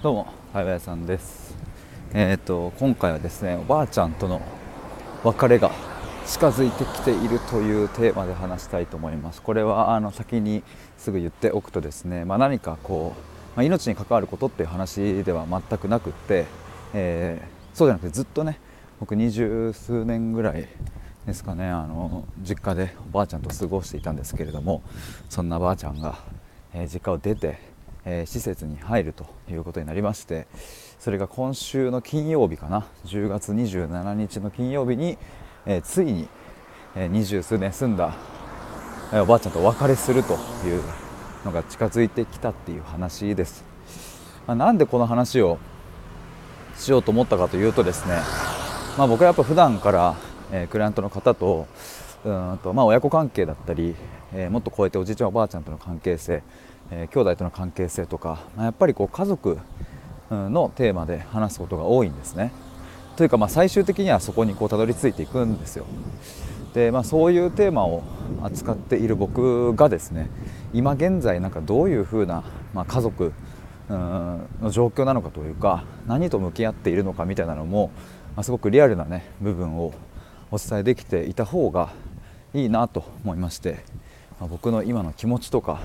どうも、はやさんです。えっ、ー、と今回はですね、おばあちゃんとの別れが近づいてきているというテーマで話したいと思います。これはあの先にすぐ言っておくとですね、まあ、何かこう、まあ、命に関わることっていう話では全くなくって、えー、そうじゃなくてずっとね、僕二十数年ぐらいですかね、あの実家でおばあちゃんと過ごしていたんですけれども、そんなばあちゃんが、えー、実家を出てえー、施設に入るということになりましてそれが今週の金曜日かな。10月27日の金曜日に、えー、ついに二十、えー、数年住んだ、えー、おばあちゃんとお別れするというのが近づいてきたっていう話です、まあ、なんでこの話をしようと思ったかというとですね、まあ、僕はやっぱ普段から、えー、クライアントの方とうんとまあ、親子関係だったり、えー、もっと超えておじいちゃんおばあちゃんとの関係性えー、兄弟との関係性とか、まあ、やっぱりこう家族のテーマで話すことが多いんですね。というかまあ最終的にはそこにこうたどり着いていくんですよ。でまあ、そういうテーマを扱っている僕がですね今現在なんかどういうふうな、まあ、家族の状況なのかというか何と向き合っているのかみたいなのも、まあ、すごくリアルな、ね、部分をお伝えできていた方がいいなと思いまして、まあ、僕の今の気持ちとか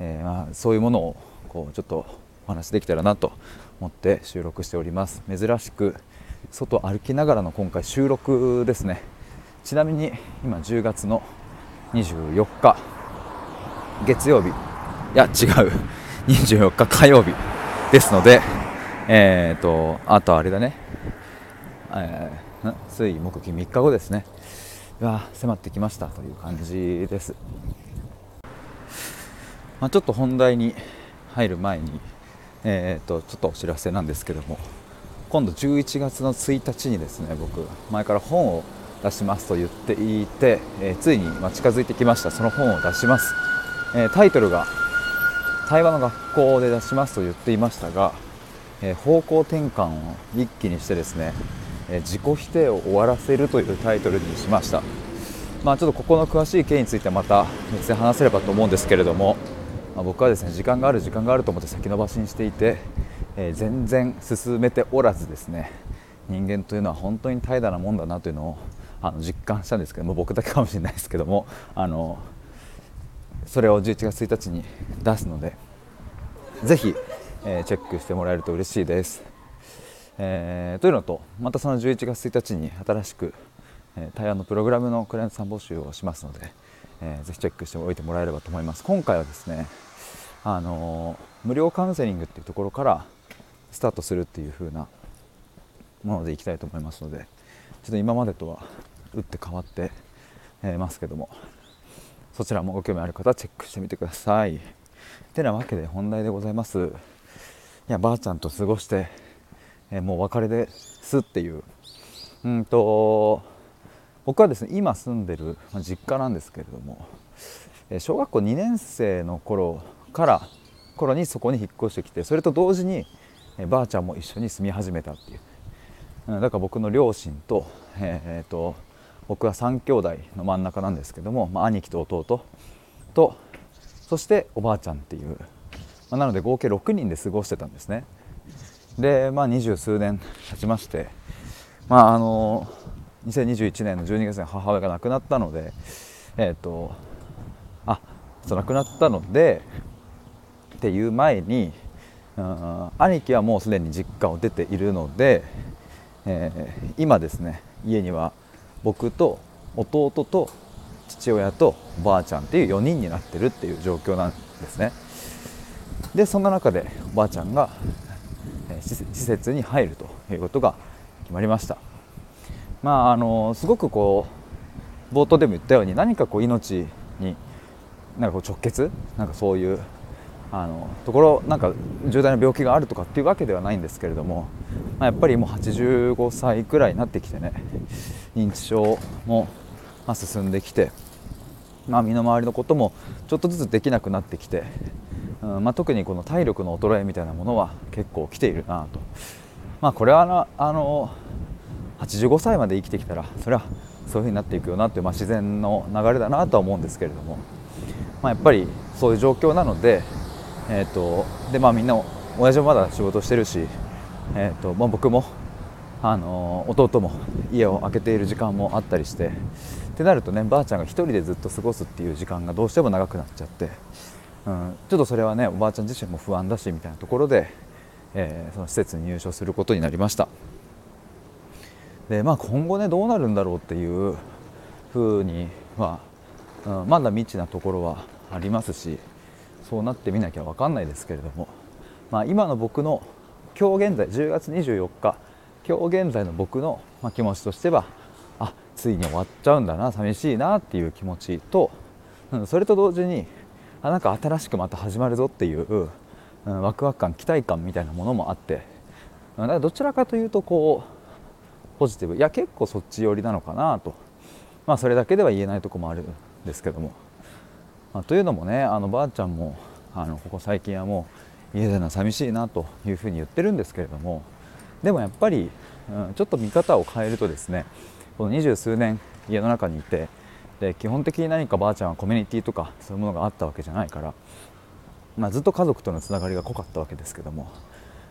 えー、まあ、そういうものをこうちょっとお話できたらなと思って収録しております。珍しく外歩きながらの今回収録ですね。ちなみに今10月の24日月曜日。いや違う。24日火曜日ですのでえ、ー、とあとあれだね、えー、水木金3日後ですね。が迫ってきましたという感じです。まあ、ちょっと本題に入る前に、えーと、ちょっとお知らせなんですけども今度11月の1日にですね僕前から本を出しますと言っていて、えー、ついに、近づいてきました。その本を出します、えー、タイトルが「対話の学校で出します」と言っていましたが、えー、方向転換を一気にしてですね、え自己否定を終わらせるというタイトルにしました。まあちょっとここの詳しい経緯についてはまた別で話せればと思うんですけれどもまあ、僕はですね時間がある時間があると思って先延ばしにしていて、えー、全然進めておらずですね人間というのは本当に怠惰なもんだなというのをあの実感したんですけども僕だけかもしれないですけどもあのそれを11月1日に出すのでぜひ、えー、チェックしてもらえると嬉しいです。えー、というのとまたその11月1日に新しく、えー、対話のプログラムのクライアントさん募集をしますので、えー、ぜひチェックしておいてもらえればと思います。今回はですねあの無料カウンセリングっていうところからスタートするっていう風なものでいきたいと思いますのでちょっと今までとは打って変わってますけどもそちらもご興味ある方はチェックしてみてください。てなわけで本題でございます。いやばあちゃんと過ごして、え、もうお別れですっていう。うんと僕はですね今住んでる実家なんですけれども小学校2年生の頃から頃にそこに引っ越してきてそれと同時にばあちゃんも一緒に住み始めたっていう。だから僕の両親と,、えーと、僕は3兄弟の真ん中なんですけども、まあ、兄貴と弟とそしておばあちゃんっていう、まあ、なので合計6人で過ごしてたんですね。でまあ二十数年経ちましてまああの2021年の12月に母親が亡くなったのでえっ、ー、とあそう亡くなったのでっていう前に、うん、兄貴はもうすでに実家を出ているので、えー、今ですね家には僕と弟と父親とおばあちゃんっていう4人になってるっていう状況なんですね。でそんな中でおばあちゃんが、施設に入るということが決まりました。まああのすごくこう冒頭でも言ったように何かこう命になんかこう直結なんかそういうあのところなんか重大な病気があるとかっていうわけではないんですけれども、まあ、やっぱりもう85歳くらいになってきてね認知症も、進んできて、まあ、身の回りのこともちょっとずつできなくなってきて、うんまあ、特にこの体力の衰えみたいなものは結構来ているなと。まあ、これはあの85歳まで生きてきたらそれはそういうふうになっていくよなっていう、まあ、自然の流れだなとは思うんですけれども、まあ、やっぱりそういう状況なので,、えーとでまあ、みんな親父もまだ仕事してるし、えーとまあ、僕も、あの弟も家を空けている時間もあったりしてってなるとねばあちゃんが1人でずっと過ごすっていう時間がどうしても長くなっちゃって、うん、ちょっとそれはねおばあちゃん自身も不安だしみたいなところで、えー、その施設に入所することになりました。で、まあ、今後ねどうなるんだろうっていうふうには、うん、まだ未知なところはありますしそうなってみなきゃ分かんないですけれども、まあ、今の僕の今日現在10月24日今日現在の僕の気持ちとしてはあついに終わっちゃうんだな寂しいなっていう気持ちと、うん、それと同時にあなんか新しくまた始まるぞっていう、うん、ワクワク感期待感みたいなものもあって、だからどちらかというとこうポジティブ。いや結構そっち寄りなのかなと。まあそれだけでは言えないとこもあるんですけども。まあ、というのもねあのばあちゃんもあのここ最近はもう家での寂しいなというふうに言ってるんですけれども。でもやっぱり、うん、ちょっと見方を変えるとですねこの二十数年家の中にいてで基本的に何かばあちゃんはコミュニティとかそういうものがあったわけじゃないから、まあ、ずっと家族とのつながりが濃かったわけですけども、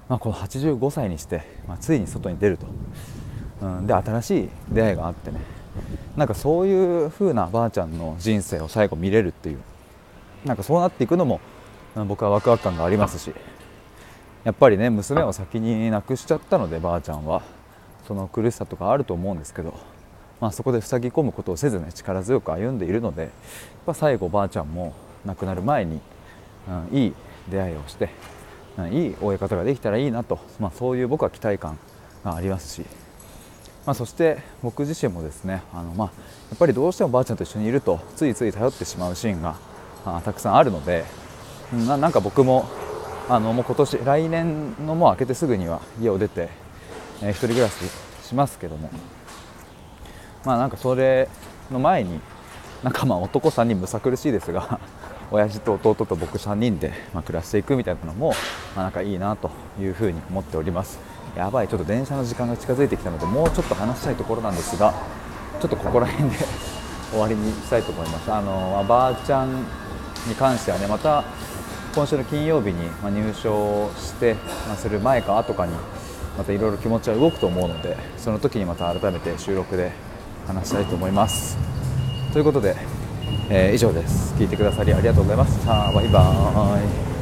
まあ、この85歳にして、まあ、ついに外に出ると、うん、で新しい出会いがあってね。なんかそういう風なばあちゃんの人生を最後見れるっていう。なんかそうなっていくのも僕はワクワク感がありますし。やっぱりね娘を先に亡くしちゃったのでばあちゃんは。その苦しさとかあると思うんですけど、まあ、そこで塞ぎ込むことをせずね力強く歩んでいるのでやっぱ最後ばあちゃんも亡くなる前に、うん、いい出会いをして、うん、いい終え方ができたらいいなと、まあ、そういう僕は期待感がありますし。まあ、そして僕自身もですねあの、まあ、やっぱりどうしてもばあちゃんと一緒にいるとついつい頼ってしまうシーンがあたくさんあるのでななんか僕もあのもう今年来年のもう明けてすぐには家を出て、えー、一人暮らししますけどもまあなんかそれの前になんかまあ男3人むさ苦しいですが 親父と弟と僕3人で、まあ、暮らしていくみたいなのも、まあ、なんかいいなというふうに思っております。やばいちょっと電車の時間が近づいてきたのでもうちょっと話したいところなんですがちょっとここら辺で 終わりにしたいと思います。あのばあちゃんに関してはねまた今週の金曜日に入賞してまする前か後かにまたいろいろ気持ちは動くと思うのでその時にまた改めて収録で話したいと思います。ということで、えー、以上です。聞いてくださりありがとうございます。さあバイバーイ。